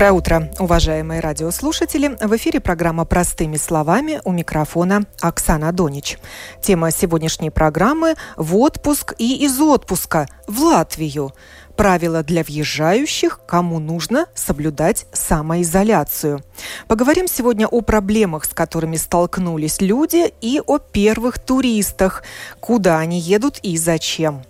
Доброе утро, уважаемые радиослушатели. В эфире программа «Простыми словами» у микрофона Оксана Донич. Тема сегодняшней программы – в отпуск и из отпуска в Латвию. Правила для въезжающих, кому нужно соблюдать самоизоляцию. Поговорим сегодня о проблемах, с которыми столкнулись люди, и о первых туристах, куда они едут и зачем.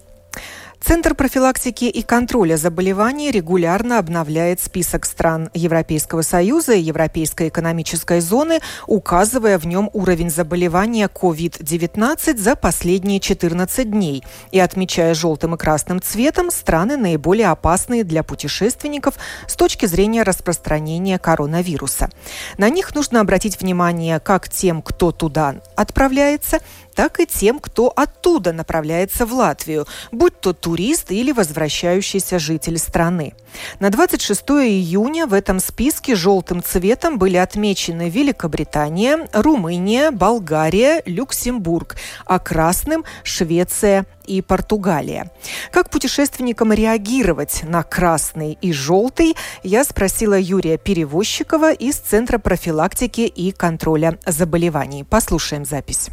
Центр профилактики и контроля заболеваний регулярно обновляет список стран Европейского Союза и Европейской экономической зоны, указывая в нем уровень заболевания COVID-19 за последние 14 дней и отмечая желтым и красным цветом страны, наиболее опасные для путешественников с точки зрения распространения коронавируса. На них нужно обратить внимание как тем, кто туда отправляется, так и тем, кто оттуда направляется в Латвию, будь то турист или возвращающийся житель страны. На 26 июня в этом списке желтым цветом были отмечены Великобритания, Румыния, Болгария, Люксембург, а красным – Швеция и Португалия. Как путешественникам реагировать на красный и желтый, я спросила Юрия Перевозчикова из Центра профилактики и контроля заболеваний. Послушаем запись.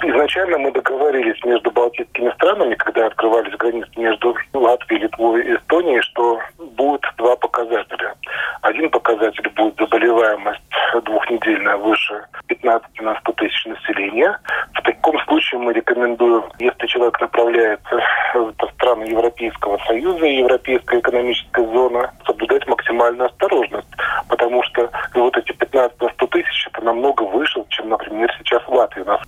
Изначально мы договорились между балтийскими странами, когда открывались границы между Латвией, Литвой и Эстонией, что будет два показателя. Один показатель будет заболеваемость двухнедельная выше 15 на 100 тысяч населения. В таком случае мы рекомендуем, если человек направляется в страны Европейского Союза и Европейская экономическая зона, соблюдать максимальную осторожность, потому что вот эти 15 на 100 тысяч это намного выше, чем, например, сейчас в Латвии. У нас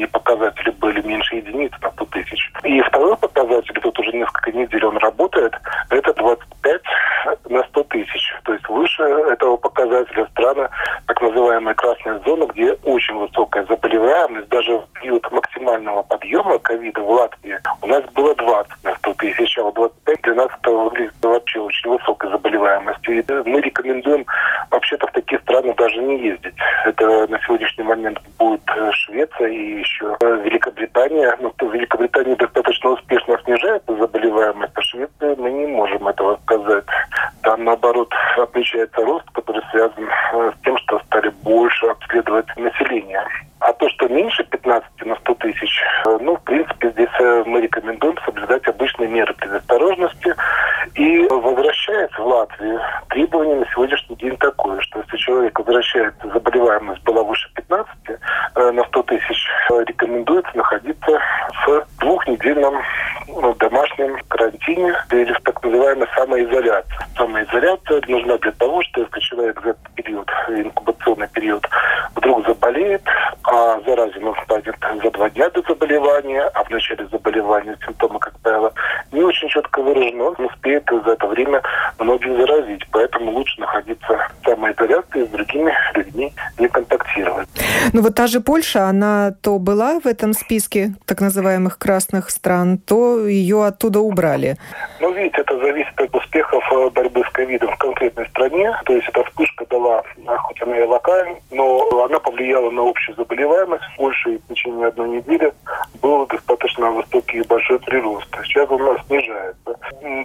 последние показатели были меньше единиц на 100 тысяч. И второй показатель, тут уже несколько недель он работает, это 25 на 100 тысяч. То есть выше этого показателя страны, так называемая красная зона, где очень высокая заболеваемость, даже в период максимального подъема ковида в Латвии у нас было 20 на 100 тысяч, а вот 25 для нас это выглядит вообще очень высокая заболеваемость. И мы рекомендуем вообще-то в такие страны даже не ездить. Это на сегодняшний момент Швеция и еще Великобритания. Но ну, в Великобритании достаточно успешно снижается заболеваемость, а Швеции мы не можем этого сказать. Там, наоборот, отмечается рост, который связан э, с тем, что стали больше обследовать население. А то, что меньше 15 на 100 тысяч, э, ну, в принципе, здесь э, мы рекомендуем соблюдать обычные меры предосторожности. И возвращаясь в Латвию, требование на сегодняшний день такое, что если человек возвращается, заболеваемость была выше 15 на 100 тысяч, рекомендуется находиться в двухнедельном ну, домашнем карантине или в так называемой самоизоляции. Самоизоляция нужна для того, что если человек за этот период, инкубационный период, вдруг заболеет, а заразен он станет за два дня до заболевания, а в начале заболевания симптомы, как правило, не очень четко выражены, он успеет за это время многих заразить. Поэтому лучше находиться в самоизоляции с другими людьми, не контактировать. Ну вот та же Польша, она то была в этом списке так называемых красных стран, то ее оттуда убрали. Ну, видите, это зависит от успехов э, борьбы с ковидом в конкретной стране. То есть эта вспышка дала, хоть она и локальная, но она повлияла на общую заболеваемость. В Польше в течение одной недели был достаточно высокий и большой прирост. Сейчас у нас снижается.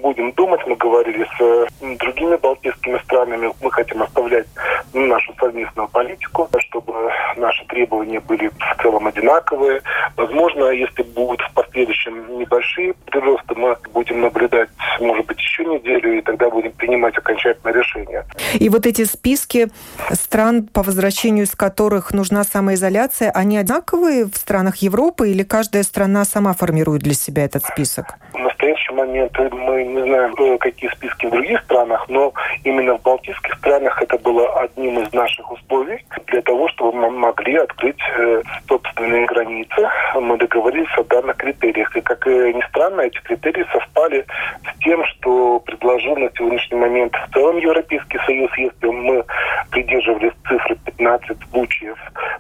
Будем думать, мы говорили с э, другими балтийскими странами. Мы хотим оставлять нашу совместную политику, чтобы наши требования были в целом одинаковые. Возможно, если будут в последующем небольшие приросты, мы будем наблюдать, может быть, еще неделю, и тогда будем принимать окончательное решение. И вот эти списки стран, по возвращению из которых нужна самоизоляция, они одинаковые в странах Европы или каждая страна сама формирует для себя этот список? В настоящий момент мы не знаем, э, какие списки в других странах, но именно в балтийских странах это было одним из наших условий для того, могли открыть э, собственные границы. Мы договорились о данных критериях. И, как ни странно, эти критерии совпали с тем, что предложил на сегодняшний момент в целом Европейский Союз. Если мы придерживались цифры 15 случаев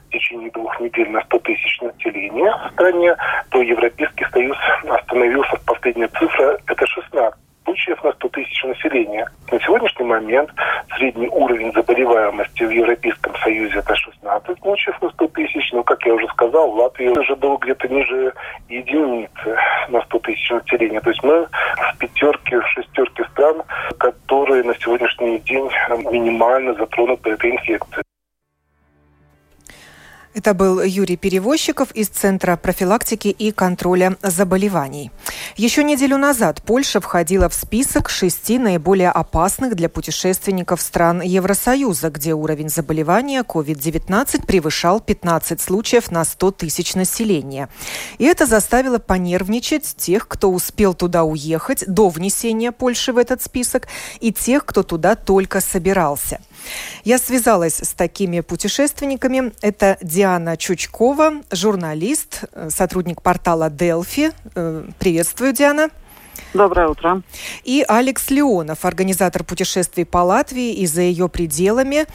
в течение двух недель на 100 тысяч населения в стране, то Европейский Союз остановился в последней цифре, это 16 случаев на 100 тысяч населения. На сегодняшний момент средний уровень заболеваемости в Европейском Союзе это 16 случаев на 100 тысяч. Но, как я уже сказал, в Латвии уже был где-то ниже единицы на 100 тысяч населения. То есть мы в пятерке, в шестерке стран, которые на сегодняшний день минимально затронуты этой инфекцией. Это был Юрий Перевозчиков из Центра профилактики и контроля заболеваний. Еще неделю назад Польша входила в список шести наиболее опасных для путешественников стран Евросоюза, где уровень заболевания COVID-19 превышал 15 случаев на 100 тысяч населения. И это заставило понервничать тех, кто успел туда уехать до внесения Польши в этот список, и тех, кто туда только собирался. Я связалась с такими путешественниками. Это Диана Чучкова, журналист, э, сотрудник портала Delphi. Э, приветствую, Диана. Доброе утро. И Алекс Леонов, организатор путешествий по Латвии и за ее пределами,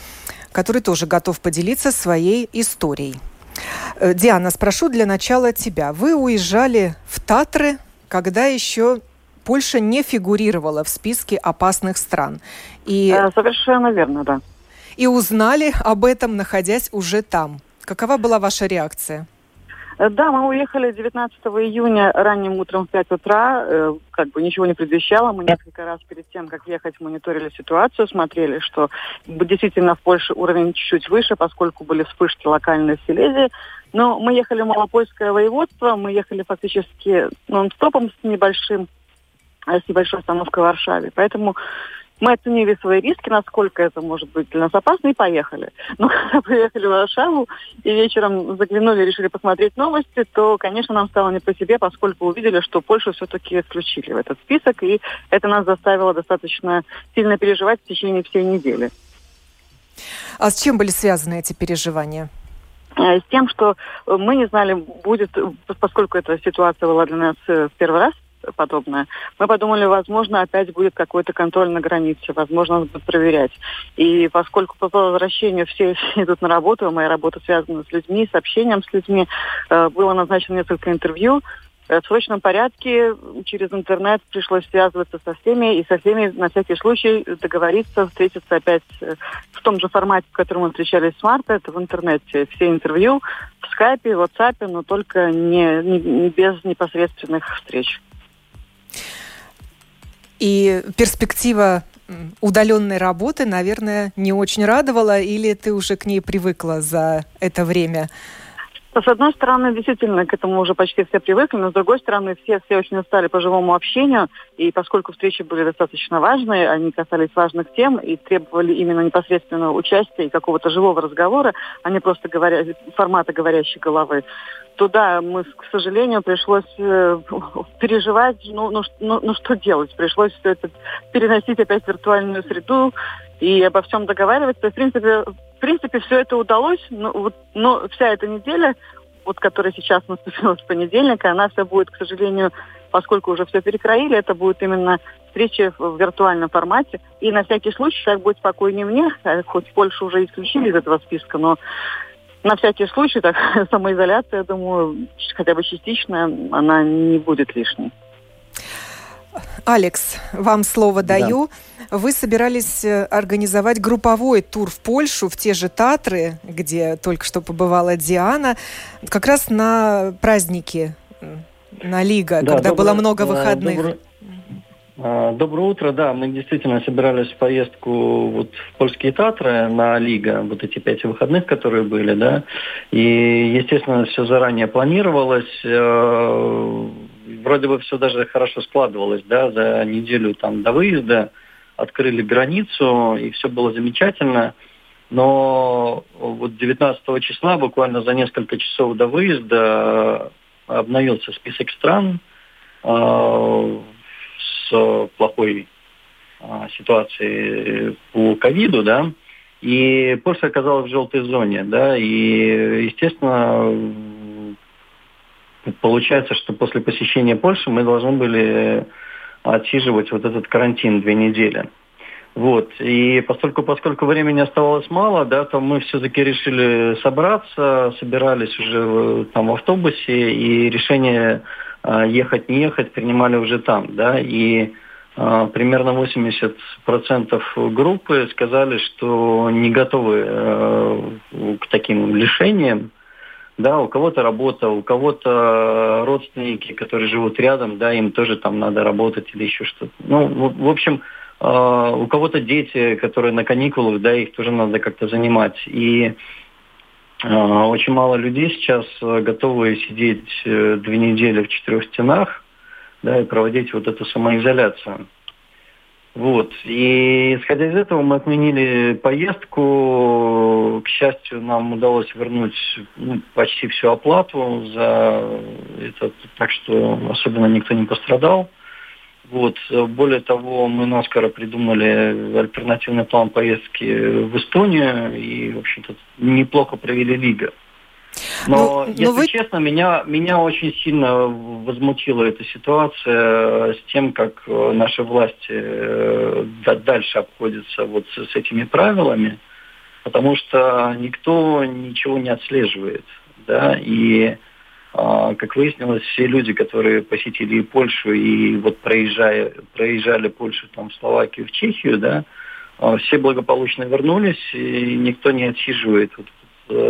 который тоже готов поделиться своей историей. Э, Диана, спрошу для начала тебя. Вы уезжали в Татры, когда еще Польша не фигурировала в списке опасных стран. И... Э, совершенно верно, да. И узнали об этом, находясь уже там. Какова была ваша реакция? Э, да, мы уехали 19 июня ранним утром в 5 утра. Э, как бы ничего не предвещало. Мы несколько раз перед тем, как ехать, мониторили ситуацию, смотрели, что действительно в Польше уровень чуть-чуть выше, поскольку были вспышки локальной селезии. Но мы ехали в Малопольское воеводство, мы ехали фактически нон-стопом с небольшим с небольшой остановкой в Варшаве. Поэтому мы оценили свои риски, насколько это может быть для нас опасно, и поехали. Но когда приехали в Варшаву и вечером заглянули, решили посмотреть новости, то, конечно, нам стало не по себе, поскольку увидели, что Польшу все-таки включили в этот список, и это нас заставило достаточно сильно переживать в течение всей недели. А с чем были связаны эти переживания? Э, с тем, что мы не знали, будет, поскольку эта ситуация была для нас э, в первый раз, подобное. Мы подумали, возможно, опять будет какой-то контроль на границе, возможно, нас будут проверять. И поскольку по возвращению все, идут на работу, моя работа связана с людьми, с общением с людьми, э, было назначено несколько интервью, э, в срочном порядке через интернет пришлось связываться со всеми и со всеми на всякий случай договориться, встретиться опять э, в том же формате, в котором мы встречались с марта, это в интернете. Все интервью в скайпе, в WhatsApp, но только не, не без непосредственных встреч. И перспектива удаленной работы, наверное, не очень радовала, или ты уже к ней привыкла за это время? С одной стороны, действительно, к этому уже почти все привыкли, но с другой стороны, все, все очень устали по живому общению, и поскольку встречи были достаточно важные, они касались важных тем и требовали именно непосредственного участия и какого-то живого разговора, а не просто говоря, формата говорящей головы, то да, мы, к сожалению, пришлось э, переживать, ну, ну, ну, ну что делать, пришлось все это переносить опять в виртуальную среду и обо всем договариваться. В принципе, в принципе, все это удалось, но, вот, но вся эта неделя, вот которая сейчас наступила с понедельника, она вся будет, к сожалению, поскольку уже все перекроили, это будет именно встреча в виртуальном формате. И на всякий случай, как будет спокойнее мне, а хоть Польшу уже исключили из этого списка, но на всякий случай, так, самоизоляция, я думаю, хотя бы частичная, она не будет лишней. Алекс, вам слово даю. Да. Вы собирались э, организовать групповой тур в Польшу, в те же Татры, где только что побывала Диана, как раз на праздники, на Лига, да, когда доброе, было много выходных. Доброе, а, доброе утро, да, мы действительно собирались в поездку вот в польские Татры на Лига, вот эти пять выходных, которые были, да, и, естественно, все заранее планировалось, э, вроде бы все даже хорошо складывалось, да, за неделю там до выезда открыли границу, и все было замечательно, но вот 19 числа, буквально за несколько часов до выезда, обновился список стран, э, с плохой а, ситуацией по ковиду, да, И Польша оказалась в желтой зоне, да, и, естественно, получается, что после посещения Польши мы должны были отсиживать вот этот карантин две недели. Вот. И поскольку, поскольку времени оставалось мало, да, то мы все-таки решили собраться, собирались уже там в автобусе, и решение э, ехать, не ехать принимали уже там, да, и э, примерно 80% группы сказали, что не готовы э, к таким лишениям, да, у кого-то работа, у кого-то родственники, которые живут рядом, да, им тоже там надо работать или еще что-то. Ну, в, в общем, э, у кого-то дети, которые на каникулах, да, их тоже надо как-то занимать. И э, очень мало людей сейчас готовы сидеть э, две недели в четырех стенах, да, и проводить вот эту самоизоляцию. Вот. И исходя из этого мы отменили поездку. К счастью, нам удалось вернуть ну, почти всю оплату за это, так что особенно никто не пострадал. Вот. Более того, мы наскоро придумали альтернативный план поездки в Эстонию и, в общем-то, неплохо провели лига. Но, ну, если вы... честно, меня, меня очень сильно возмутила эта ситуация с тем, как э, наши власти э, дальше обходятся вот с, с этими правилами, потому что никто ничего не отслеживает. Да? И, а, как выяснилось, все люди, которые посетили и Польшу, и вот проезжая, проезжали Польшу, там, в Словакию, в Чехию, да, а, все благополучно вернулись, и никто не отсиживает вот Э,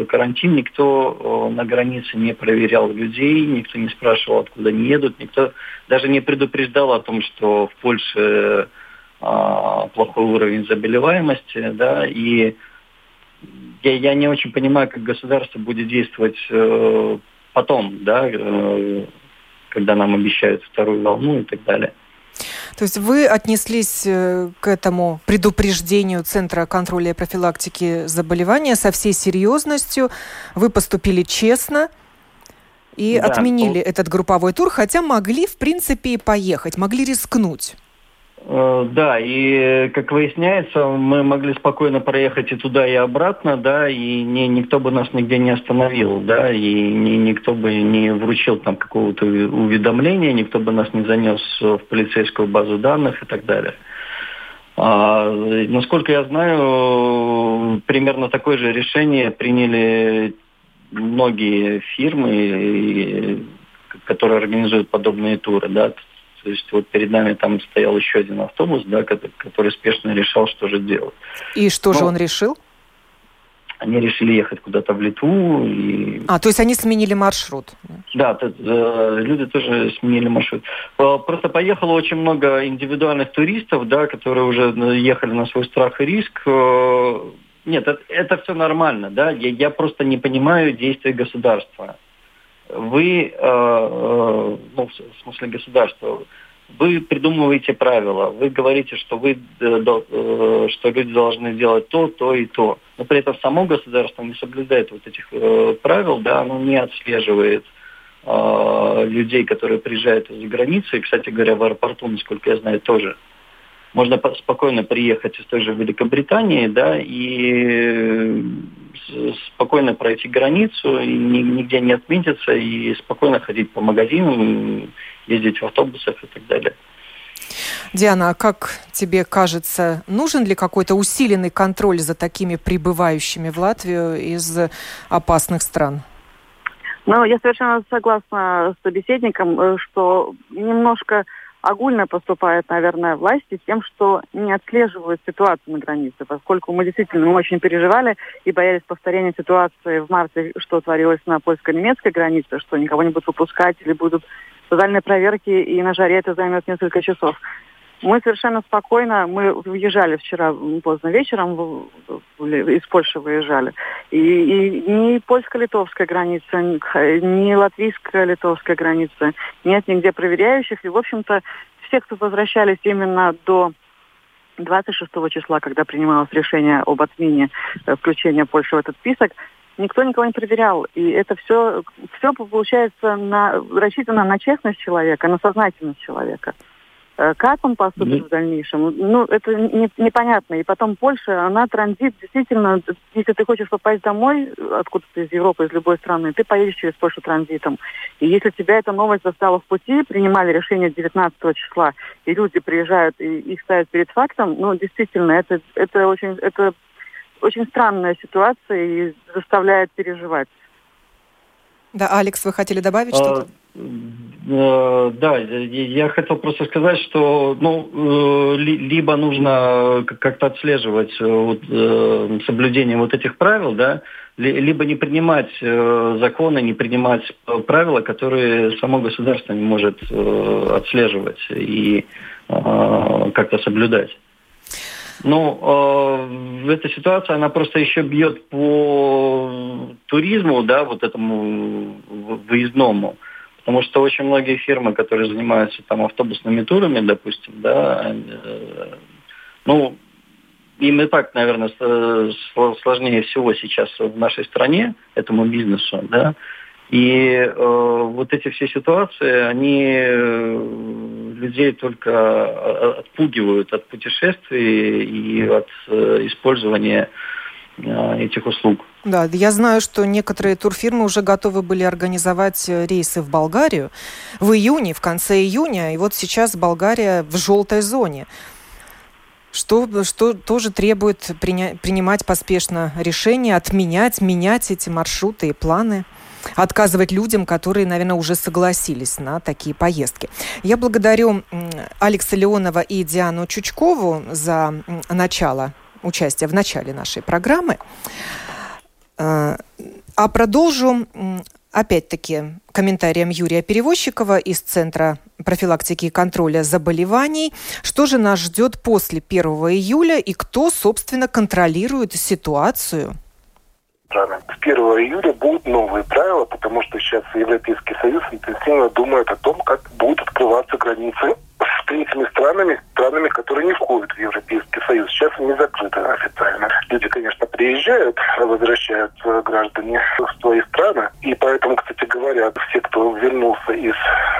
карантин, никто э, на границе не проверял людей, никто не спрашивал, откуда они едут, никто даже не предупреждал о том, что в Польше а, плохой уровень заболеваемости, да, и я, я не очень понимаю, как государство будет действовать э, потом, да, э, когда нам обещают вторую волну и так далее. То есть вы отнеслись э, к этому предупреждению Центра контроля и профилактики заболевания со всей серьезностью. Вы поступили честно и да, отменили то... этот групповой тур, хотя могли, в принципе, и поехать, могли рискнуть. Э, да, и как выясняется, мы могли спокойно проехать и туда, и обратно, да, и ни, никто бы нас нигде не остановил, да, и ни, никто бы не вручил там какого-то уведомления, никто бы нас не занес в полицейскую базу данных и так далее. А, насколько я знаю, примерно такое же решение приняли многие фирмы, которые организуют подобные туры, да, то есть вот перед нами там стоял еще один автобус, да, который, который спешно решал, что же делать. И что Но же он решил? Они решили ехать куда-то в Литву. И... А, то есть они сменили маршрут? Да, то, э, люди тоже сменили маршрут. Просто поехало очень много индивидуальных туристов, да, которые уже э, ехали на свой страх и риск. Э, нет, это, это все нормально, да. Я, я просто не понимаю действия государства вы, э, э, ну, в смысле государства, вы придумываете правила, вы говорите, что вы, э, что люди должны делать то, то и то. Но при этом само государство не соблюдает вот этих правил, да, оно не отслеживает людей, которые приезжают из-за границы. И, кстати говоря, в аэропорту, насколько я знаю, тоже можно спокойно приехать из той же Великобритании, да, и спокойно пройти границу, и нигде не отметиться, и спокойно ходить по магазинам, ездить в автобусах и так далее. Диана, а как тебе кажется, нужен ли какой-то усиленный контроль за такими прибывающими в Латвию из опасных стран? Ну, я совершенно согласна с собеседником, э, что немножко огульно поступает, наверное, власти тем, что не отслеживают ситуацию на границе, поскольку мы действительно мы очень переживали и боялись повторения ситуации в марте, что творилось на польско-немецкой границе, что никого не будут выпускать или будут тотальные проверки, и на жаре это займет несколько часов. Мы совершенно спокойно, мы въезжали вчера поздно вечером, из Польши выезжали. И, и ни польско-литовская граница, ни латвийско-литовская граница, нет нигде проверяющих. И, в общем-то, все, кто возвращались именно до 26 числа, когда принималось решение об отмене э, включения Польши в этот список, никто никого не проверял. И это все, все получается на, рассчитано на честность человека, на сознательность человека. Э, как он поступит mm. в дальнейшем? Ну, это не, непонятно. И потом Польша, она транзит, действительно, если ты хочешь попасть домой, откуда-то из Европы, из любой страны, ты поедешь через Польшу транзитом. И если тебя эта новость застала в пути, принимали решение 19 числа, и люди приезжают и их ставят перед фактом, ну, действительно, это, это очень, это очень странная ситуация и заставляет переживать. Да, Алекс, вы хотели добавить что-то? Э, да, я хотел просто сказать, что ну, э, либо нужно как-то отслеживать э, вот, соблюдение вот этих правил, да, либо не принимать законы, не принимать правила, которые само государство не может отслеживать и как-то соблюдать. Ну, э, эта ситуация, она просто еще бьет по туризму, да, вот этому выездному. Потому что очень многие фирмы, которые занимаются там автобусными турами, допустим, да, э, ну, им и так, наверное, сложнее всего сейчас в нашей стране, этому бизнесу, да, и э, вот эти все ситуации, они э, людей только э, отпугивают от путешествий и от э, использования э, этих услуг. Да, я знаю, что некоторые турфирмы уже готовы были организовать э, рейсы в Болгарию в июне, в конце июня, и вот сейчас Болгария в желтой зоне что, что тоже требует приня, принимать поспешно решение, отменять, менять эти маршруты и планы отказывать людям, которые, наверное, уже согласились на такие поездки. Я благодарю Алекса Леонова и Диану Чучкову за начало участия в начале нашей программы. А, а продолжу опять-таки комментарием Юрия Перевозчикова из Центра профилактики и контроля заболеваний. Что же нас ждет после 1 июля и кто, собственно, контролирует ситуацию. С 1 июля будут новые правила, потому что сейчас Европейский Союз интенсивно думает о том, как будут открываться границы третьими странами, странами, которые не входят в Европейский Союз. Сейчас они закрыты официально. Люди, конечно, приезжают, возвращают граждане в свои страны. И поэтому, кстати говоря, все, кто вернулся из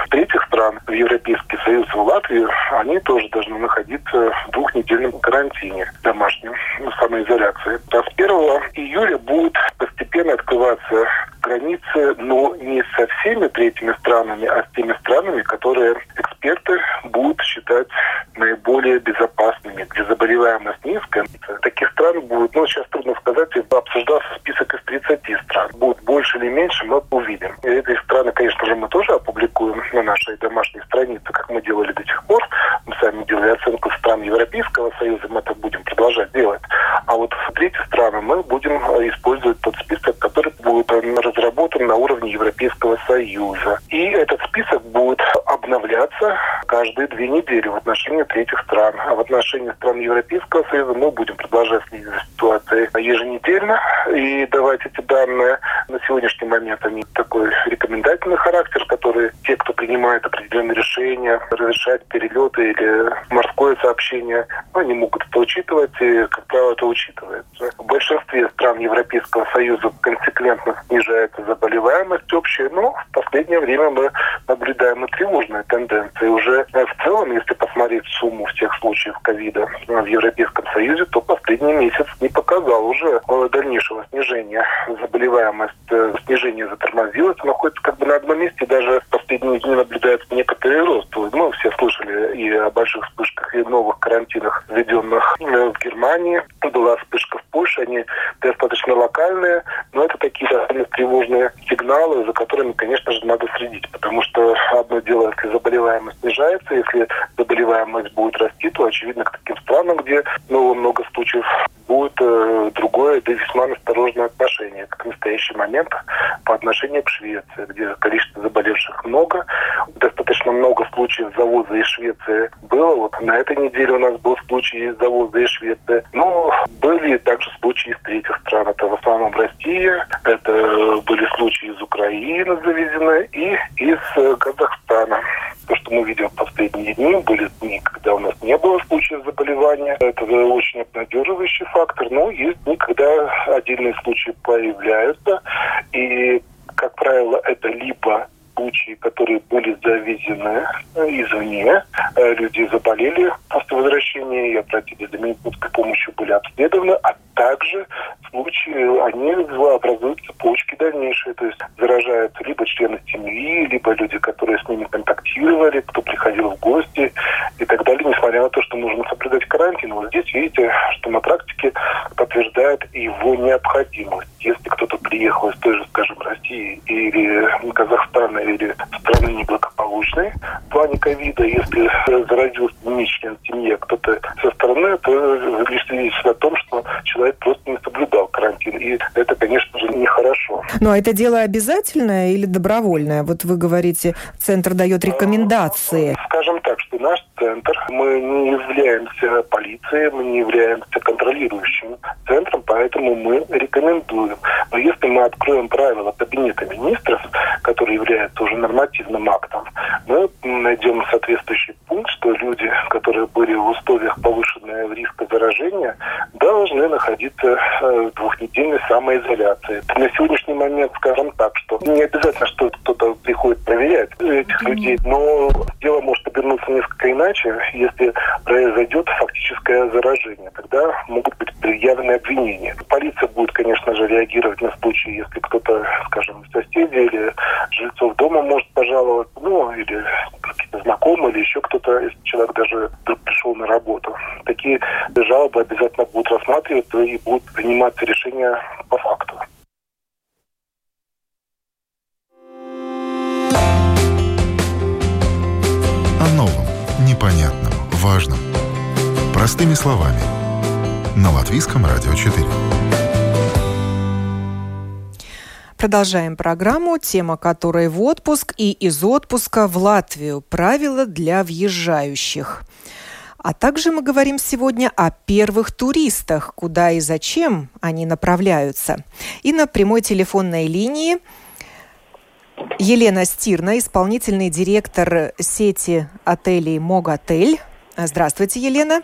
третьих стран в Европейский Союз, в Латвию, они тоже должны находиться в двухнедельном карантине домашнем, самоизоляции. А с 1 июля будут постепенно открываться границы, но не со всеми третьими странами, а с теми странами, которые эксперты будут считать наиболее безопасными, где заболеваемость низкая. Таких стран будет, ну, сейчас трудно сказать, обсуждался список из 30 стран. Будет больше или меньше, мы увидим. И эти страны, конечно же, мы тоже опубликуем на нашей домашней странице, как мы делали до сих пор. Мы сами делали оценку стран Европейского Союза, мы это будем продолжать делать. А вот в третьи страны мы будем использовать тот список, который будет разработан на уровне Европейского Союза. И этот список будет обновляться каждые две недели в отношении третьих стран. А в отношении стран Европейского Союза мы будем продолжать следить за ситуацией еженедельно и давать эти данные. На сегодняшний момент они такой рекомендательный характер, который те, кто принимает определенные решения, разрешать перелеты или морское сообщение, ну, они могут это учитывать, и, как правило, это учитывается. В большинстве стран Европейского Союза консеквентно снижается заболеваемость общая, но в последнее время мы наблюдаем и тревожные тенденции. Уже в целом, если посмотреть сумму всех случаев ковида в Европейском Союзе, то последний месяц не показал уже дальнейшего снижения. Заболеваемость, э, снижение затормозилось, находится как бы на одном месте, даже в последние дни наблюдается некоторый рост. Мы все слышали и о больших вспышках, и новых карантинах, введенных э, в Германии. Была вспышка в Польше, они достаточно локальные, но это такие довольно тревожные сигналы, за которыми, конечно же, надо следить, потому что одно дело, если заболеваемость снижается, если заболеваемость будет расти, то, очевидно, к таким странам, где ну, много случаев будет э, другое, да весьма насторожное отношение, как в настоящий момент по отношению к Швеции, где количество заболевших много, достаточно много случаев завоза из Швеции было. Вот на этой неделе у нас был случай завоза из Швеции. Но были также случаи из третьих стран. Это в основном Россия, это были случаи из Украины завезены и из э, Казахстана. То, что мы видим в последние дни, были дни, когда у нас не было случаев заболевания. Это очень обнадеживающий фактор. Но есть дни, когда отдельные случаи появляются. И, как правило, это либо случаи, которые были завезены извне. Люди заболели после возвращения и обратились за медицинской помощью, были обследованы, а также в случае они образуют цепочки дальнейшие, то есть заражаются либо члены семьи, либо люди, которые с ними контактировали, кто приходил в гости и так далее, несмотря на то, что нужно соблюдать карантин. Вот здесь видите, что на практике подтверждает его необходимость. Если кто-то приехал из той же, скажем, России или Казахстана, или страны неблагополучной в плане ковида, если заразился не член семьи, а кто-то со стороны, то лишь о том, что человек просто не соблюдал карантин. И это, конечно же, нехорошо. Ну, а это дело обязательное или добровольное? Вот вы говорите, центр дает рекомендации. Скажем так, что наш центр, мы не являемся полицией, мы не являемся контролирующим центром, поэтому мы рекомендуем. Но если мы откроем правила Кабинета министров, который является уже нормативным актом, мы найдем соответствующий пункт, что люди, которые были в условиях повышенного риска заражения, должны находиться э, в двухнедельной самоизоляции. На сегодняшний момент скажем так, что не обязательно, что проверять этих людей, но дело может обернуться несколько иначе, если произойдет фактическое заражение. Тогда могут быть предъявлены обвинения. Полиция будет, конечно же, реагировать на случай, если кто-то, скажем, соседи или жильцов дома может пожаловать, ну, или какие-то знакомые, или еще кто-то, если человек даже пришел на работу. Такие жалобы обязательно будут рассматриваться и будут приниматься решения по факту. Новом, непонятном, важном. Простыми словами. На Латвийском радио 4. Продолжаем программу, тема которой в отпуск и из отпуска в Латвию. Правила для въезжающих. А также мы говорим сегодня о первых туристах, куда и зачем они направляются. И на прямой телефонной линии Елена Стирна, исполнительный директор сети отелей Моготель. Здравствуйте, Елена.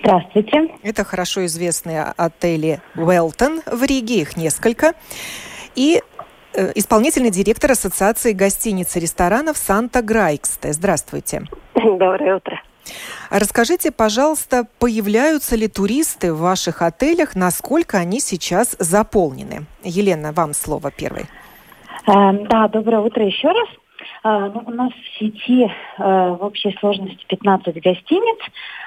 Здравствуйте. Это хорошо известные отели Уэлтон в Риге, их несколько. И э, исполнительный директор Ассоциации гостиниц и ресторанов Санта Грайксте. Здравствуйте. Доброе утро. Расскажите, пожалуйста, появляются ли туристы в ваших отелях, насколько они сейчас заполнены? Елена, вам слово первой. Э, да, доброе утро еще раз. Э, ну, у нас в сети э, в общей сложности 15 гостиниц,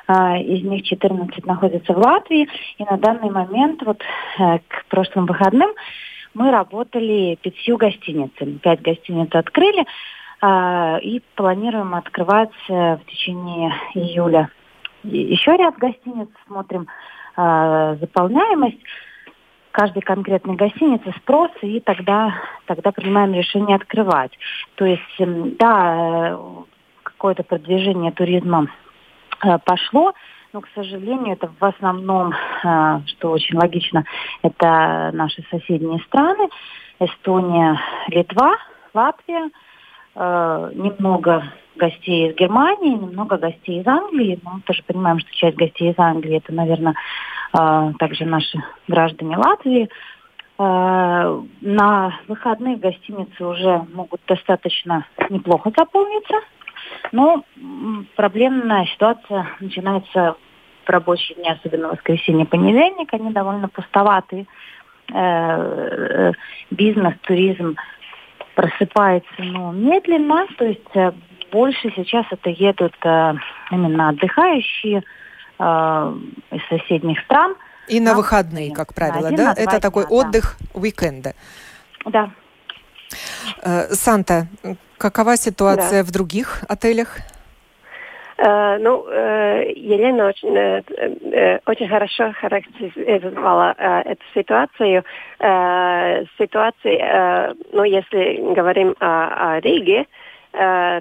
э, из них 14 находятся в Латвии. И на данный момент, вот к прошлым выходным, мы работали пятью гостиницами. Пять гостиниц открыли и планируем открывать э, в течение июля еще ряд гостиниц. Смотрим заполняемость каждой конкретной гостиницы спрос, и тогда, тогда принимаем решение открывать. То есть, да, э, какое-то продвижение туризма э, пошло, но, к сожалению, это в основном, э, что очень логично, это наши соседние страны, Эстония, Литва, Латвия, немного гостей из Германии, немного гостей из Англии. Мы тоже понимаем, что часть гостей из Англии это, наверное, также наши граждане Латвии. А, на выходные гостиницы уже могут достаточно неплохо заполниться, но проблемная ситуация начинается в рабочие дни, особенно воскресенье, понедельник, они довольно пустоваты. Э, э, бизнес, туризм просыпается, но медленно, то есть э, больше сейчас это едут именно отдыхающие, э, из соседних стран. И на выходные, как правило, да? Это такой дня, отдых да. уикенда. Да. Э, Санта, какова ситуация да. в других отелях? Uh, ну, uh, Елена очень, очень хорошо характеризовала эту ситуацию. Ситуация, ну, если говорим о, о Риге, Э,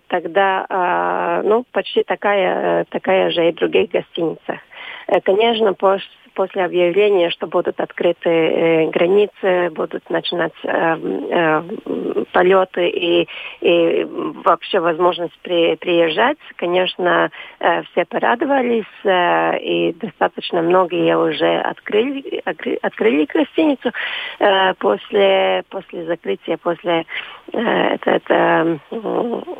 тогда э, ну, почти такая, такая же и в других гостиницах. Э, конечно, после объявления, что будут открыты э, границы, будут начинать э, э, полеты и, и вообще возможность при, приезжать, конечно, э, все порадовались, э, и достаточно многие уже открыли, открыли гостиницу э, после, после закрытия, после э, это, это,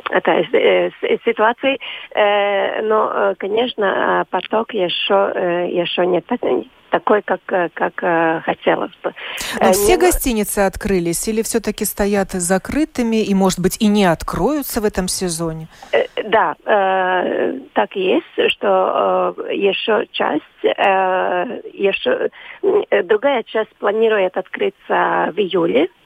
это, э, ситуации. Э, но, э, конечно, поток еще, еще не такой, как, как хотелось бы. Но все не... гостиницы открылись или все-таки стоят закрытыми и, может быть, и не откроются в этом сезоне? Да, так и есть, что еще часть, еще другая часть планирует открыться в июле Э,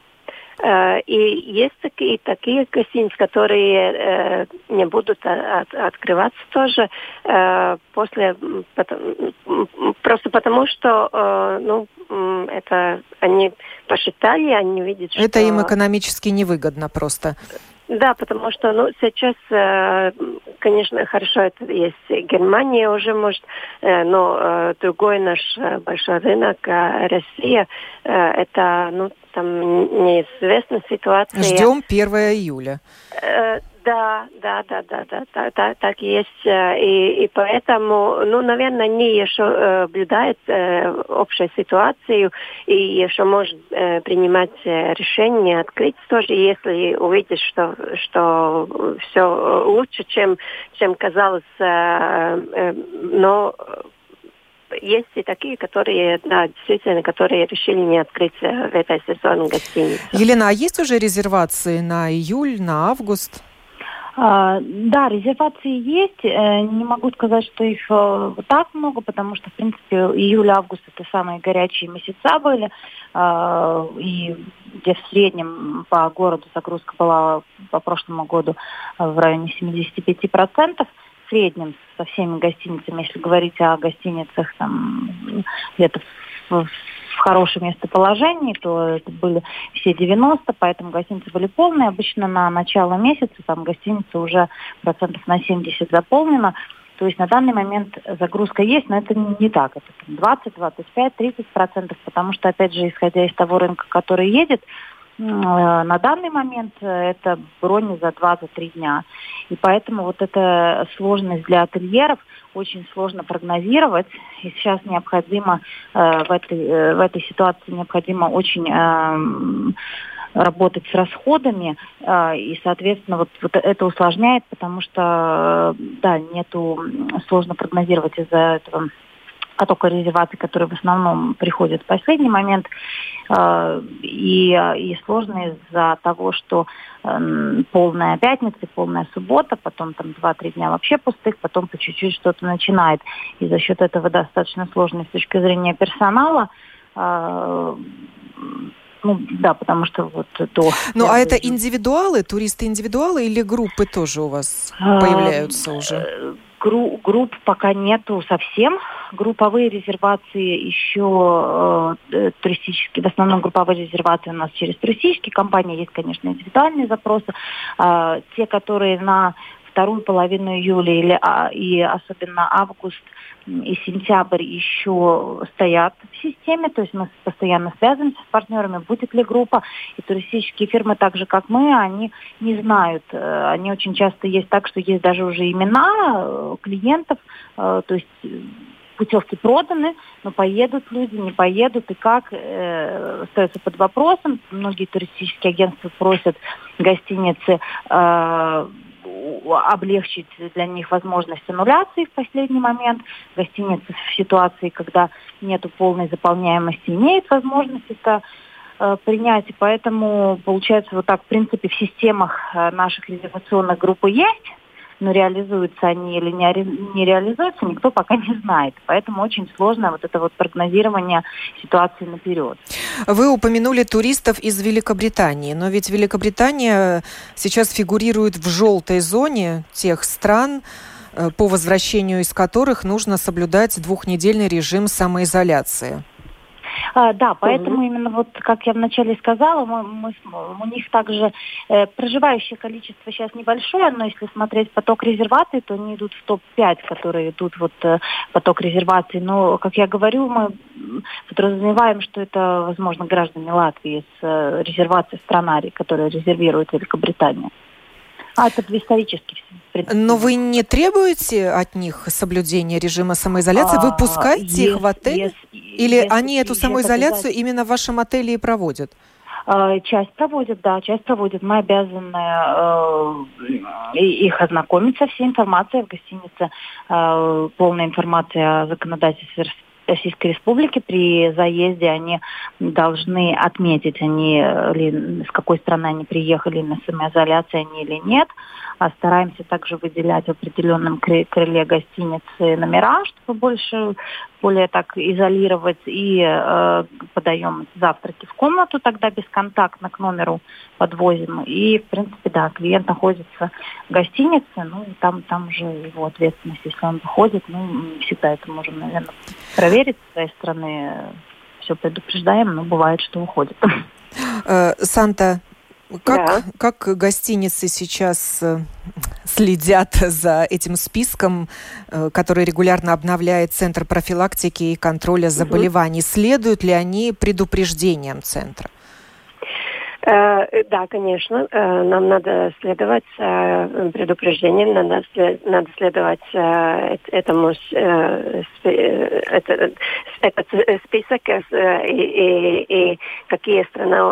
и есть такие, такие гостиницы, которые э, не будут от, открываться тоже э, после, просто потому что ну, это они посчитали, они видят, что... Это им экономически невыгодно просто. Да, потому что ну, сейчас, э, конечно, хорошо, это есть Германия уже, может, э, но э, другой наш большой рынок, Россия, это, ну, там неизвестная ситуация. Ждем 1 июля. Да, да, да, да, да, да, да так и есть. Э, и, и поэтому, ну, наверное, они еще э, наблюдают э, общую ситуацию и еще может э, принимать решение открыть тоже, если увидишь, что, что все лучше, чем, чем казалось. Но есть и такие, которые, да, действительно, которые решили не открыть в этой сезоне гостиницу. Елена, а есть уже резервации на июль, на август? А, да, резервации есть. Э, не могу сказать, что их э, так много, потому что, в принципе, июль-август это самые горячие месяца были. А, и где в среднем по городу загрузка была по прошлому году в районе 75%. В среднем со всеми гостиницами, если говорить о гостиницах там где-то в в хорошем местоположении, то это были все 90, поэтому гостиницы были полные. Обычно на начало месяца там гостиница уже процентов на 70 заполнена. То есть на данный момент загрузка есть, но это не так. Это 20, 25, 30 процентов, потому что, опять же, исходя из того рынка, который едет, на данный момент э, это брони за 2-3 дня. И поэтому вот эта сложность для ательеров очень сложно прогнозировать. И сейчас необходимо э, в, этой, в этой ситуации необходимо очень эм, работать с расходами, и, соответственно, вот, вот это усложняет, потому что, да, нету, сложно прогнозировать из-за этого потока резерваций, которые в основном приходят в последний момент, э, и, и сложно из-за того, что э, полная пятница, полная суббота, потом там 2-3 дня вообще пустых, потом по чуть-чуть что-то начинает. И за счет этого достаточно сложно с точки зрения персонала. Э, ну да, потому что вот то. Ну а это индивидуалы, туристы индивидуалы или группы тоже у вас появляются уже? Гру групп пока нету совсем. Групповые резервации еще э, туристические, в основном групповые резервации у нас через туристические компании. Есть, конечно, индивидуальные запросы. Э, те, которые на вторую половину июля или, а, и особенно август и сентябрь еще стоят в системе, то есть мы постоянно связываемся с партнерами, будет ли группа. И туристические фирмы, так же как мы, они не знают. Э, они очень часто есть так, что есть даже уже имена э, клиентов, э, то есть путевки проданы, но поедут люди, не поедут, и как остается под вопросом. Многие туристические агентства просят гостиницы облегчить для них возможность аннуляции в последний момент. Гостиницы в ситуации, когда нет полной заполняемости, имеют возможность это э, принять. И поэтому, получается, вот так, в принципе, в системах э, наших резервационных групп есть но реализуются они или не, реализуются, никто пока не знает. Поэтому очень сложно вот это вот прогнозирование ситуации наперед. Вы упомянули туристов из Великобритании, но ведь Великобритания сейчас фигурирует в желтой зоне тех стран, э, по возвращению из которых нужно соблюдать двухнедельный режим самоизоляции. А, да, поэтому угу. именно вот, как я вначале сказала, мы, мы, у них также э, проживающее количество сейчас небольшое, но если смотреть поток резерваций, то они идут в топ-5, которые идут вот э, поток резерваций. Но, как я говорю, мы подразумеваем, что это, возможно, граждане Латвии с э, резервацией странари, которые резервирует Великобритания. А это исторически. Но вы не требуете от них соблюдения режима самоизоляции? Вы а, пускаете их в отель? Или они эту самоизоляцию именно в вашем отеле и проводят? А, часть проводят, да, часть проводят. Мы обязаны э, их ознакомить со всей информацией в гостинице, э, полная информация о законодательстве Российской Республики при заезде они должны отметить, они ли, с какой страны они приехали, на самоизоляции они или нет. А стараемся также выделять в определенном крыле гостиницы номера, чтобы больше более так изолировать и э, подаем завтраки в комнату, тогда бесконтактно к номеру подвозим. И, в принципе, да, клиент находится в гостинице, ну, там, там уже его ответственность, если он выходит, ну, не всегда это можем, наверное, проверить с своей стороны. Все предупреждаем, но бывает, что уходит. Э, Санта, как, да. как гостиницы сейчас э, следят за этим списком, э, который регулярно обновляет Центр профилактики и контроля заболеваний? Угу. Следуют ли они предупреждениям Центра? Э, да, конечно, э, нам надо следовать э, предупреждениям, надо, следовать этому это, этот список и, и, и какие страны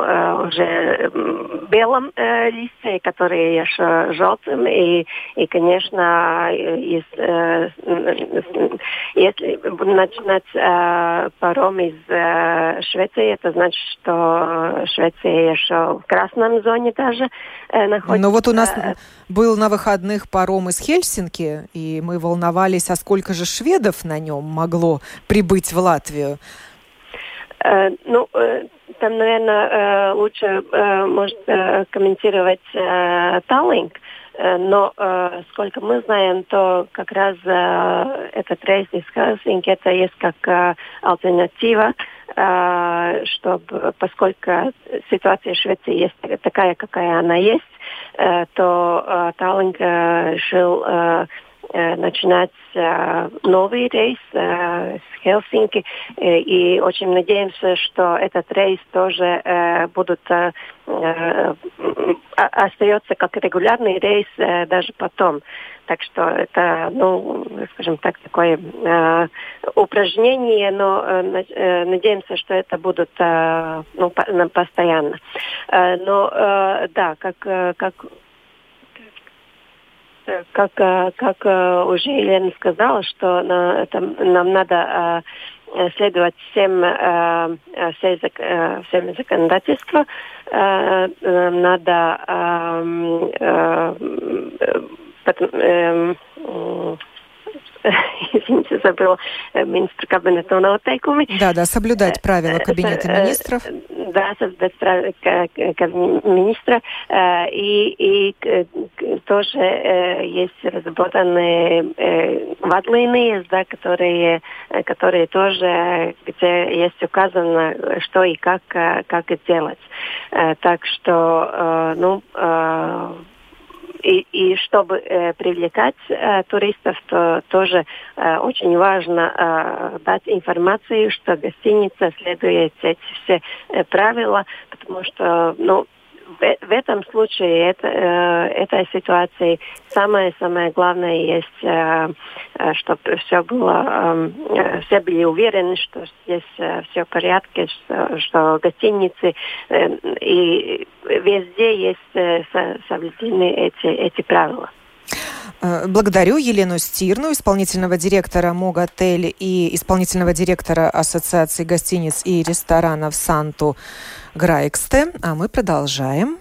уже в белом листе, которые еще желтым. И, и конечно, если, если начинать паром из Швеции, это значит, что Швеция еще в красном зоне даже э, находится. Ну вот у нас э, был на выходных паром из Хельсинки, и мы волновались, а сколько же шведов на нем могло прибыть в Латвию? Э, ну, э, там, наверное, э, лучше э, может э, комментировать э, Таллинг. Э, но э, сколько мы знаем, то как раз э, этот рейс из Хельсинки это есть как э, альтернатива чтобы, поскольку ситуация в Швеции есть такая, какая она есть, э, то э, Таллинг решил начинать новый рейс с Хельсинки. И очень надеемся, что этот рейс тоже будут остается как регулярный рейс даже потом. Так что это, ну, скажем так, такое э, упражнение, но э, э, надеемся, что это будут э, ну, по, постоянно. Э, но э, да, как, э, как как, э, как э, уже Елена сказала, что на, это, нам надо следовать всем, всем, законодательству, надо pat um, извините, забыла, э, министра кабинета noteikumi. Да, да, соблюдать правила кабинета министров. Да, соблюдать правила министра. И, и тоже есть разработанные вадлинии, да, которые, которые тоже, где есть указано, что и как, как делать. Так что, ну, и, чтобы э, привлекать э, туристов, то тоже э, очень важно э, дать информацию, что гостиница следует эти все э, правила, потому что ну, в, этом случае это, э, этой ситуации самое-самое главное есть, э, э чтобы все было, эм, э, все были уверены, что здесь э, все в порядке, что, что гостиницы э, и везде есть э, соблюдены эти, эти правила. Э, благодарю Елену Стирну, исполнительного директора МОГ Отель и исполнительного директора Ассоциации гостиниц и ресторанов Санту Грайксте. А мы продолжаем.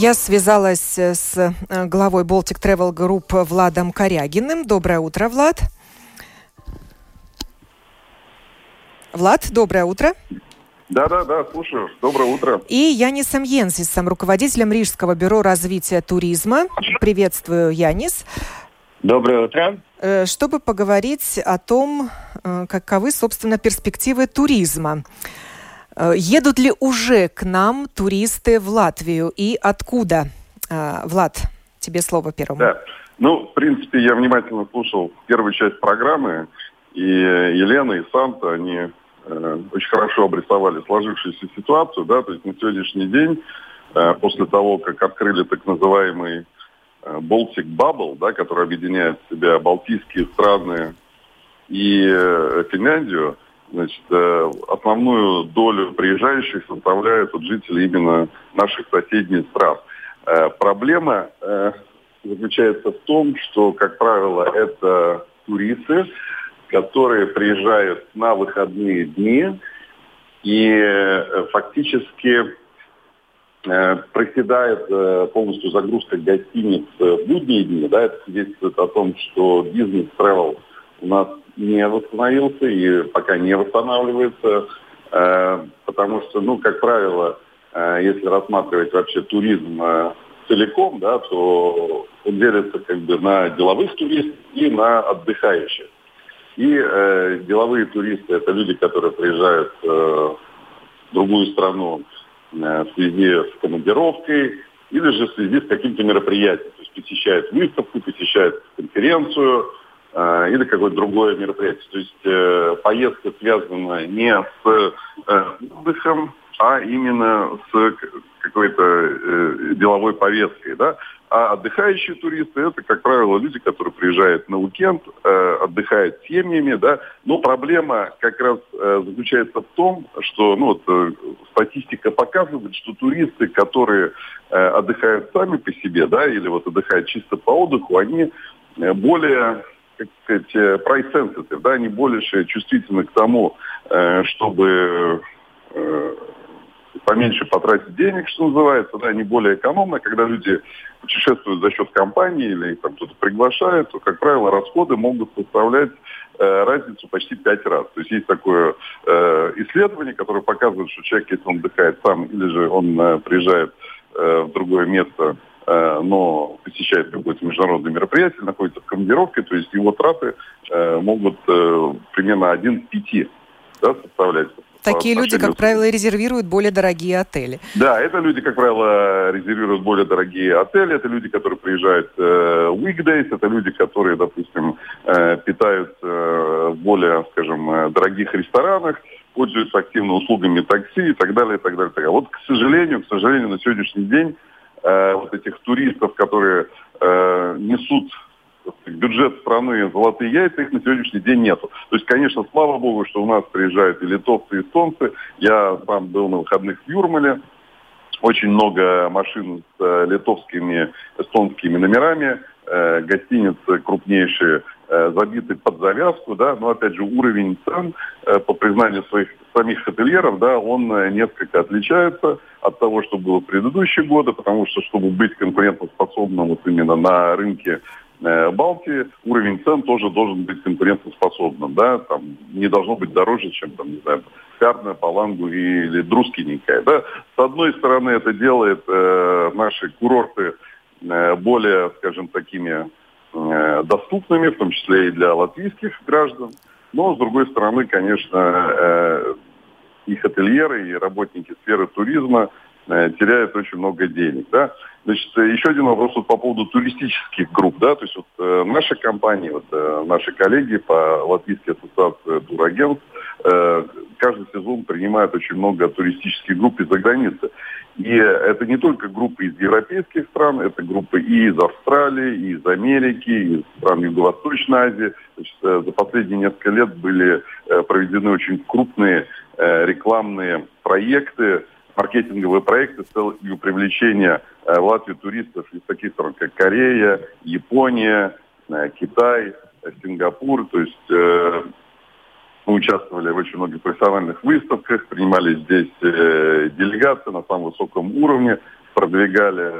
Я связалась с э, главой Baltic Travel Group Владом Корягиным. Доброе утро, Влад. Влад, доброе утро. Да, да, да, слушаю. Доброе утро. И Янисом Йенсисом, руководителем Рижского бюро развития туризма. Приветствую, Янис. Доброе утро. Э, чтобы поговорить о том, э, каковы, собственно, перспективы туризма. Э, едут ли уже к нам туристы в Латвию и откуда? Э, Влад, тебе слово первому. Да. Ну, в принципе, я внимательно слушал первую часть программы, и Елена, и Санта, они э, очень хорошо обрисовали сложившуюся ситуацию, да, то есть на сегодняшний день, э, после того, как открыли так называемый э, Baltic Bubble, да, который объединяет в себя Балтийские страны и Финляндию, Значит, э, основную долю приезжающих составляют вот жители именно наших соседних стран. Э, проблема э, заключается в том, что, как правило, это туристы, которые приезжают на выходные дни и фактически проседает полностью загрузка гостиниц в будние дни. Да, это свидетельствует о том, что бизнес-тревел у нас не восстановился и пока не восстанавливается, э, потому что, ну, как правило, э, если рассматривать вообще туризм э, целиком, да, то он делится как бы на деловых туристов и на отдыхающих. И э, деловые туристы это люди, которые приезжают э, в другую страну э, в связи с командировкой или же в связи с каким-то мероприятием. То есть посещают выставку, посещают конференцию, э, или какое-то другое мероприятие. То есть э, поездка связана не с э, отдыхом, а именно с какой-то э, деловой повесткой, да. А отдыхающие туристы это, как правило, люди, которые приезжают на уикенд, э, отдыхают с семьями, да. Но проблема как раз э, заключается в том, что, ну вот, э, статистика показывает, что туристы, которые э, отдыхают сами по себе, да, или вот отдыхают чисто по отдыху, они э, более как сказать, э, price sensitive, да, они больше чувствительны к тому, э, чтобы э, поменьше потратить денег, что называется, да, они более экономно. Когда люди путешествуют за счет компании или там кто-то приглашает, то, как правило, расходы могут составлять э, разницу почти пять раз. То есть есть такое э, исследование, которое показывает, что человек, если он отдыхает сам или же он э, приезжает э, в другое место Э, но посещает какое-то международное мероприятие, находится в командировке, то есть его траты э, могут э, примерно один к пяти да, составлять. Такие люди, как правило, резервируют более дорогие отели. Да, это люди, как правило, резервируют более дорогие отели, это люди, которые приезжают э, weekdays, это люди, которые, допустим, э, питаются в более, скажем, дорогих ресторанах, пользуются активно услугами такси и так далее, и так далее. И так далее. Вот, к сожалению, к сожалению, на сегодняшний день э, вот этих туристов, которые э, несут бюджет страны золотые яйца, их на сегодняшний день нету. То есть, конечно, слава богу, что у нас приезжают и литовцы, и эстонцы. Я сам был на выходных в Юрмале. Очень много машин с э, литовскими, эстонскими номерами. Э, гостиницы крупнейшие э, забиты под завязку, да, но опять же уровень цен э, по признанию своих самих ательеров, да, он э, несколько отличается от того, что было в предыдущие годы, потому что, чтобы быть конкурентоспособным вот именно на рынке э, Балтии, уровень цен тоже должен быть конкурентоспособным, да, там не должно быть дороже, чем, там, не знаю, Пярна, Палангу или Друскиненькая, да. С одной стороны, это делает э, наши курорты э, более, скажем, такими э, доступными, в том числе и для латвийских граждан, но, с другой стороны, конечно, э, их ательеры и работники сферы туризма э, теряют очень много денег. Да? Значит, э, еще один вопрос вот по поводу туристических групп. Да? То есть вот э, наша компания, вот, э, наши коллеги по Латвийской ассоциации турагентств э, каждый сезон принимают очень много туристических групп из-за границы. И это не только группы из европейских стран, это группы и из Австралии, и из Америки, и из стран Юго-Восточной Азии. Значит, э, за последние несколько лет были э, проведены очень крупные э, рекламные проекты маркетинговые проекты с целью привлечения в Латвию туристов из таких стран, как Корея, Япония, Китай, Сингапур. То есть мы участвовали в очень многих профессиональных выставках, принимали здесь делегации на самом высоком уровне, продвигали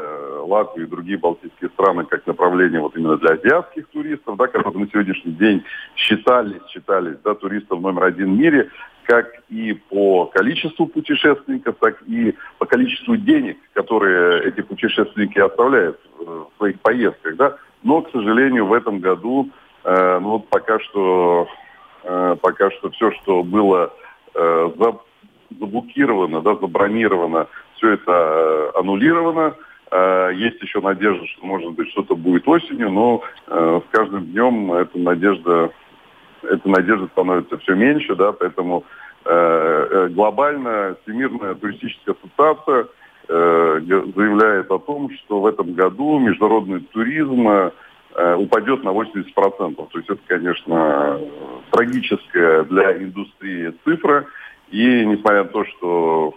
Латвию и другие балтийские страны как направление вот именно для азиатских туристов, да, которые на сегодняшний день считались, считались да, туристов номер один в мире, как и по количеству путешественников, так и по количеству денег, которые эти путешественники оставляют в своих поездках. Да. Но, к сожалению, в этом году э, ну, вот пока что, э, пока что все, что было э, заблокировано, да, забронировано, все это э, аннулировано. Э, есть еще надежда, что, может быть, что-то будет осенью, но э, с каждым днем эта надежда, эта надежда становится все меньше, да, поэтому глобально Всемирная туристическая ассоциация заявляет о том, что в этом году международный туризм упадет на 80%. То есть это, конечно, трагическая для индустрии цифра. И несмотря на то, что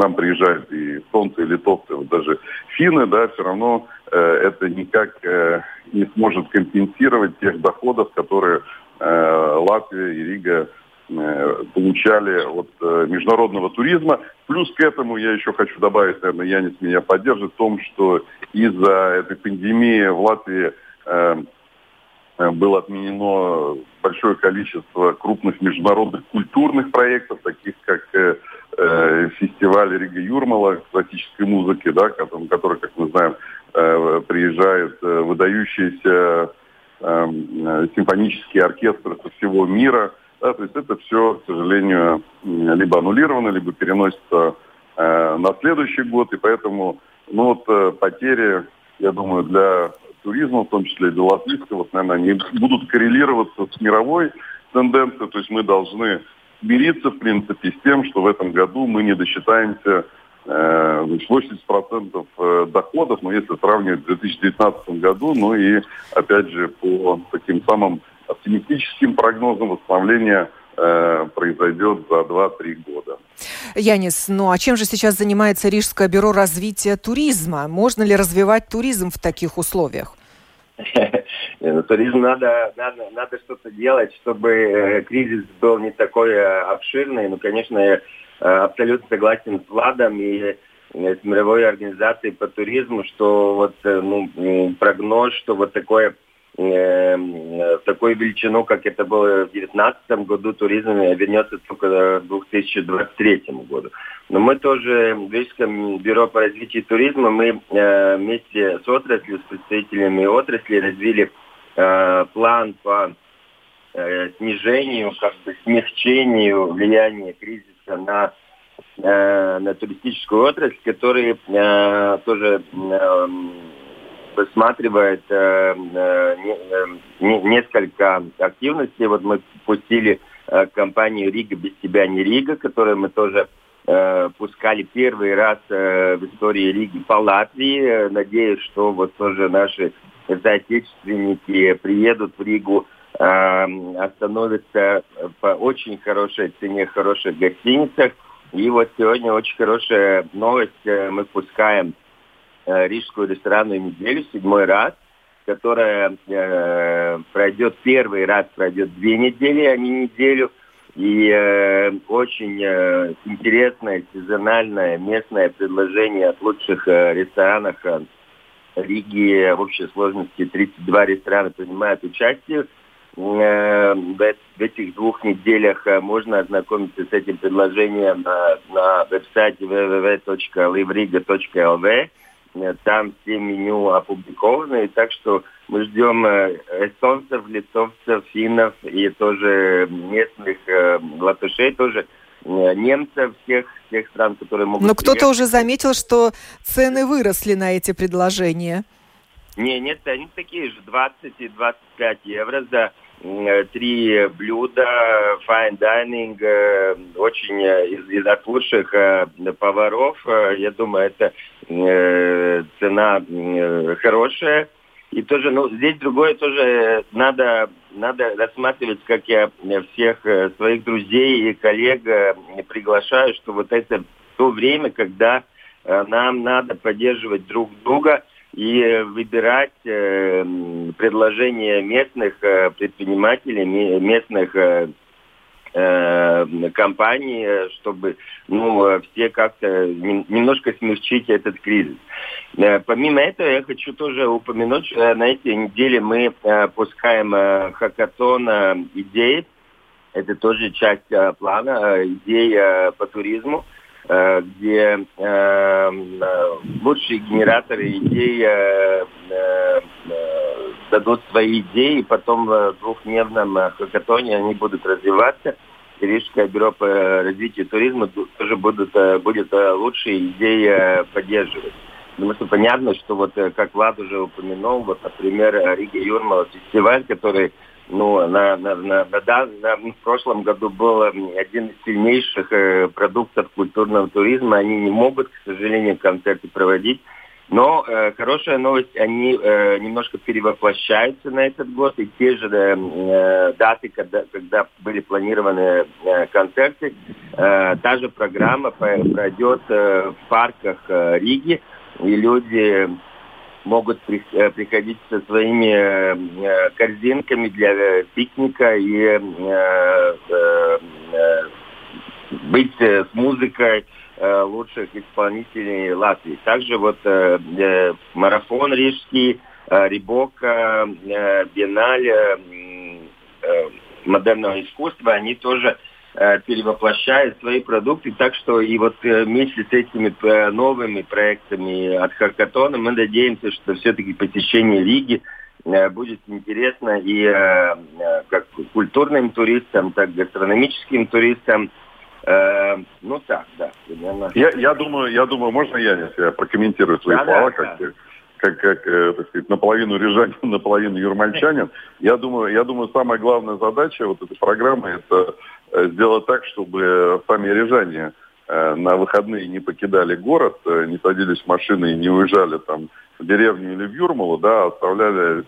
нам приезжают и эстонцы, и литовцы, вот даже финны, да, все равно э, это никак э, не сможет компенсировать тех доходов, которые э, Латвия и Рига э, получали от э, международного туризма. Плюс к этому я еще хочу добавить, наверное, Янис меня поддержит в том, что из-за этой пандемии в Латвии э, было отменено большое количество крупных международных культурных проектов, таких как э, э, фестиваль Рига Юрмала классической музыки, да, который, который как мы знаем, э, приезжают э, выдающиеся эм, э, симфонические оркестры со всего мира. Да, то есть это все, к сожалению, либо аннулировано, либо переносится э, на следующий год. И поэтому ну, вот, э, потери, я думаю, для туризма, в том числе и для латвийского, вот, наверное, они будут коррелироваться с мировой тенденцией. То есть мы должны смириться, в принципе, с тем, что в этом году мы не досчитаемся э, 80% э, доходов, но если сравнивать с 2019 году, ну и, опять же, по таким самым оптимистическим прогнозам восстановление э, произойдет за 2-3 года. Янис, ну а чем же сейчас занимается Рижское бюро развития туризма? Можно ли развивать туризм в таких условиях? Ну, туризм надо, надо, надо что-то делать, чтобы э, кризис был не такой э, обширный. Ну, конечно, я абсолютно согласен с Владом и с мировой организацией по туризму, что вот ну, прогноз, что вот такое э, такой величину, как это было в 2019 году, туризм вернется только к 2023 году. Но мы тоже в Рижском бюро по развитию туризма, мы э, вместе с отраслью, с представителями отрасли развили э, план по э, снижению, как бы смягчению влияния кризиса на на туристическую отрасль, который тоже э, рассматривает э, э, э, несколько активностей. Вот мы пустили э, компанию «Рига без тебя не Рига», которую мы тоже э, пускали первый раз э, в истории Риги по Латвии. Надеюсь, что вот тоже наши соотечественники приедут в Ригу, э, остановятся по очень хорошей цене, хороших гостиницах. И вот сегодня очень хорошая новость. Мы пускаем э, Рижскую ресторанную неделю, седьмой раз, которая э, пройдет первый раз, пройдет две недели, а не неделю. И э, очень э, интересное, сезональное, местное предложение от лучших э, ресторанов э, Риги в общей сложности 32 ресторана принимают участие. Э, в этих двух неделях э, можно ознакомиться с этим предложением на, на веб-сайте www.livriga.lv. Э, там все меню опубликованы, так что мы ждем э, эстонцев, литовцев, финнов и тоже местных э, латышей, тоже немцев, всех тех стран, которые могут... Но кто-то уже заметил, что цены выросли на эти предложения. Не, нет, они такие же, 20 и 25 евро за три блюда, fine dining, очень из, из от лучших поваров. Я думаю, это цена хорошая. И тоже, ну, здесь другое тоже надо, надо рассматривать, как я всех своих друзей и коллег приглашаю, что вот это то время, когда э, нам надо поддерживать друг друга и выбирать э, предложения местных э, предпринимателей, местных э, э, компаний, чтобы ну, все как-то немножко смягчить этот кризис. Помимо этого, я хочу тоже упомянуть, что на этой неделе мы пускаем хакатон идей. Это тоже часть плана идей по туризму. Э, где э, э, лучшие генераторы идей дадут свои идеи, и потом в двухдневном хакатоне они будут развиваться. И Рижское бюро по развитию туризма тоже будут, будет лучшие идеи поддерживать. Потому что понятно, что вот, как Влад уже упомянул, вот, например, Рига Юрмала фестиваль, который ну, на, на, на, на, на, в прошлом году был один из сильнейших э, продуктов культурного туризма. Они не могут, к сожалению, концерты проводить. Но э, хорошая новость, они э, немножко перевоплощаются на этот год, и те же э, даты, когда, когда были планированы э, концерты, э, та же программа пройдет э, в парках э, Риги, и люди могут при, э, приходить со своими э, э, корзинками для пикника и э, э, э, быть с музыкой э, лучших исполнителей Латвии. Также вот э, э, марафон рижский, э, Рибока, э, Биеннале, э, модерного искусства, они тоже Э, перевоплощает свои продукты. Так что и вот э, вместе с этими э, новыми проектами от Хакатона мы надеемся, что все-таки посещение Риги будет интересно и как культурным туристам, так и гастрономическим туристам. Ну так, да. Я, я думаю, я думаю, можно я, я прокомментирую свои да, слова, да, как да как, как э, так сказать, наполовину рижанин, наполовину юрмальчанин. Я думаю, я думаю, самая главная задача вот этой программы – это э, сделать так, чтобы сами рижане э, на выходные не покидали город, не садились в машины и не уезжали там в деревню или в Юрмалу, да, оставляли,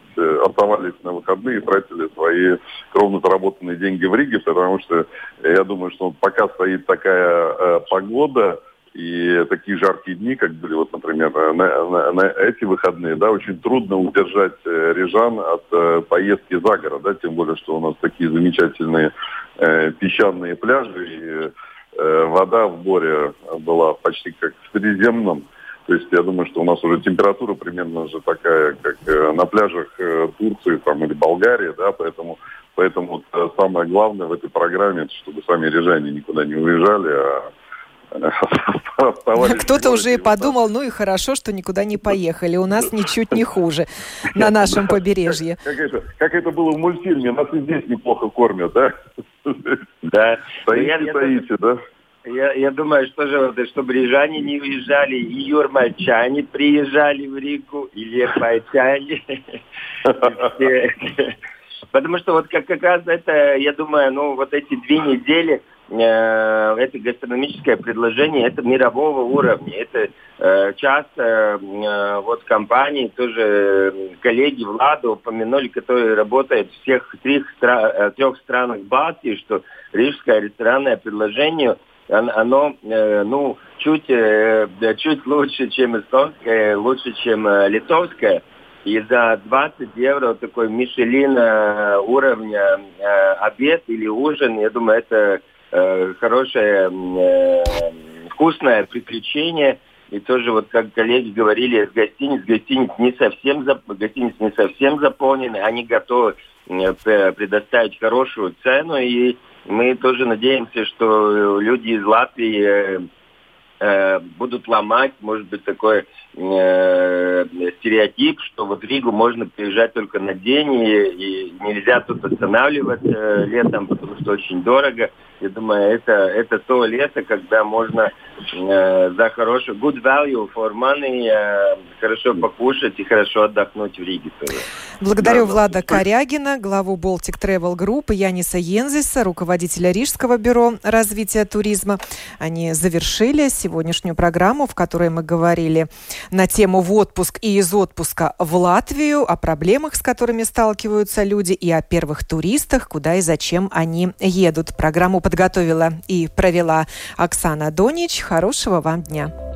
оставались на выходные и тратили свои кровно заработанные деньги в Риге, потому что я думаю, что пока стоит такая погода, и такие жаркие дни, как были, вот, например, на, на, на эти выходные, да, очень трудно удержать э, рижан от э, поездки за город, да, тем более, что у нас такие замечательные э, песчаные пляжи, и э, вода в Боре была почти как в Средиземном. То есть я думаю, что у нас уже температура примерно же такая, как э, на пляжах э, Турции там, или Болгарии, да, поэтому Поэтому вот, э, самое главное в этой программе, чтобы сами рижане никуда не уезжали, а Кто-то уже и подумал, ну и хорошо, что никуда не поехали. У нас ничуть не хуже на нашем побережье. Как, это, как это было в мультфильме, нас и здесь неплохо кормят, да? Да. Таите, я, таите, да? Я, я думаю, что же, вот, чтобы рижане не уезжали, и юрмальчане приезжали в Ригу, и лепайчане. Потому что вот как, как раз это, я думаю, ну вот эти две недели, э, это гастрономическое предложение, это мирового уровня. Это э, часто э, вот компании, тоже коллеги Влада упомянули, которые работают в всех трех, стра- трех странах Балтии, что рижское ресторанное предложение оно, э, ну, чуть, э, чуть лучше, чем эстонское, лучше, чем э, литовское. И за 20 евро такой Мишелин э, уровня э, обед или ужин, я думаю, это э, хорошее, э, вкусное приключение. И тоже вот как коллеги говорили, с гостиниц, гостиниц не совсем, гостиниц не совсем заполнены, они готовы предоставить хорошую цену. И мы тоже надеемся, что люди из Латвии э, будут ломать, может быть, такой э, стереотип, что вот в Ригу можно приезжать только на день, и, и нельзя тут останавливаться э, летом, потому что очень дорого. Я думаю, это, это то лето, когда можно э, за хорошую good value for money э, хорошо покушать и хорошо отдохнуть в Риге тоже. Благодарю да, Влада да. Корягина, главу Baltic Travel Group, Яниса Йензиса, руководителя Рижского бюро развития туризма. Они завершили сегодняшнюю программу, в которой мы говорили на тему в отпуск и из отпуска в Латвию, о проблемах, с которыми сталкиваются люди, и о первых туристах, куда и зачем они едут. Программу подготовила и провела Оксана Донич. Хорошего вам дня.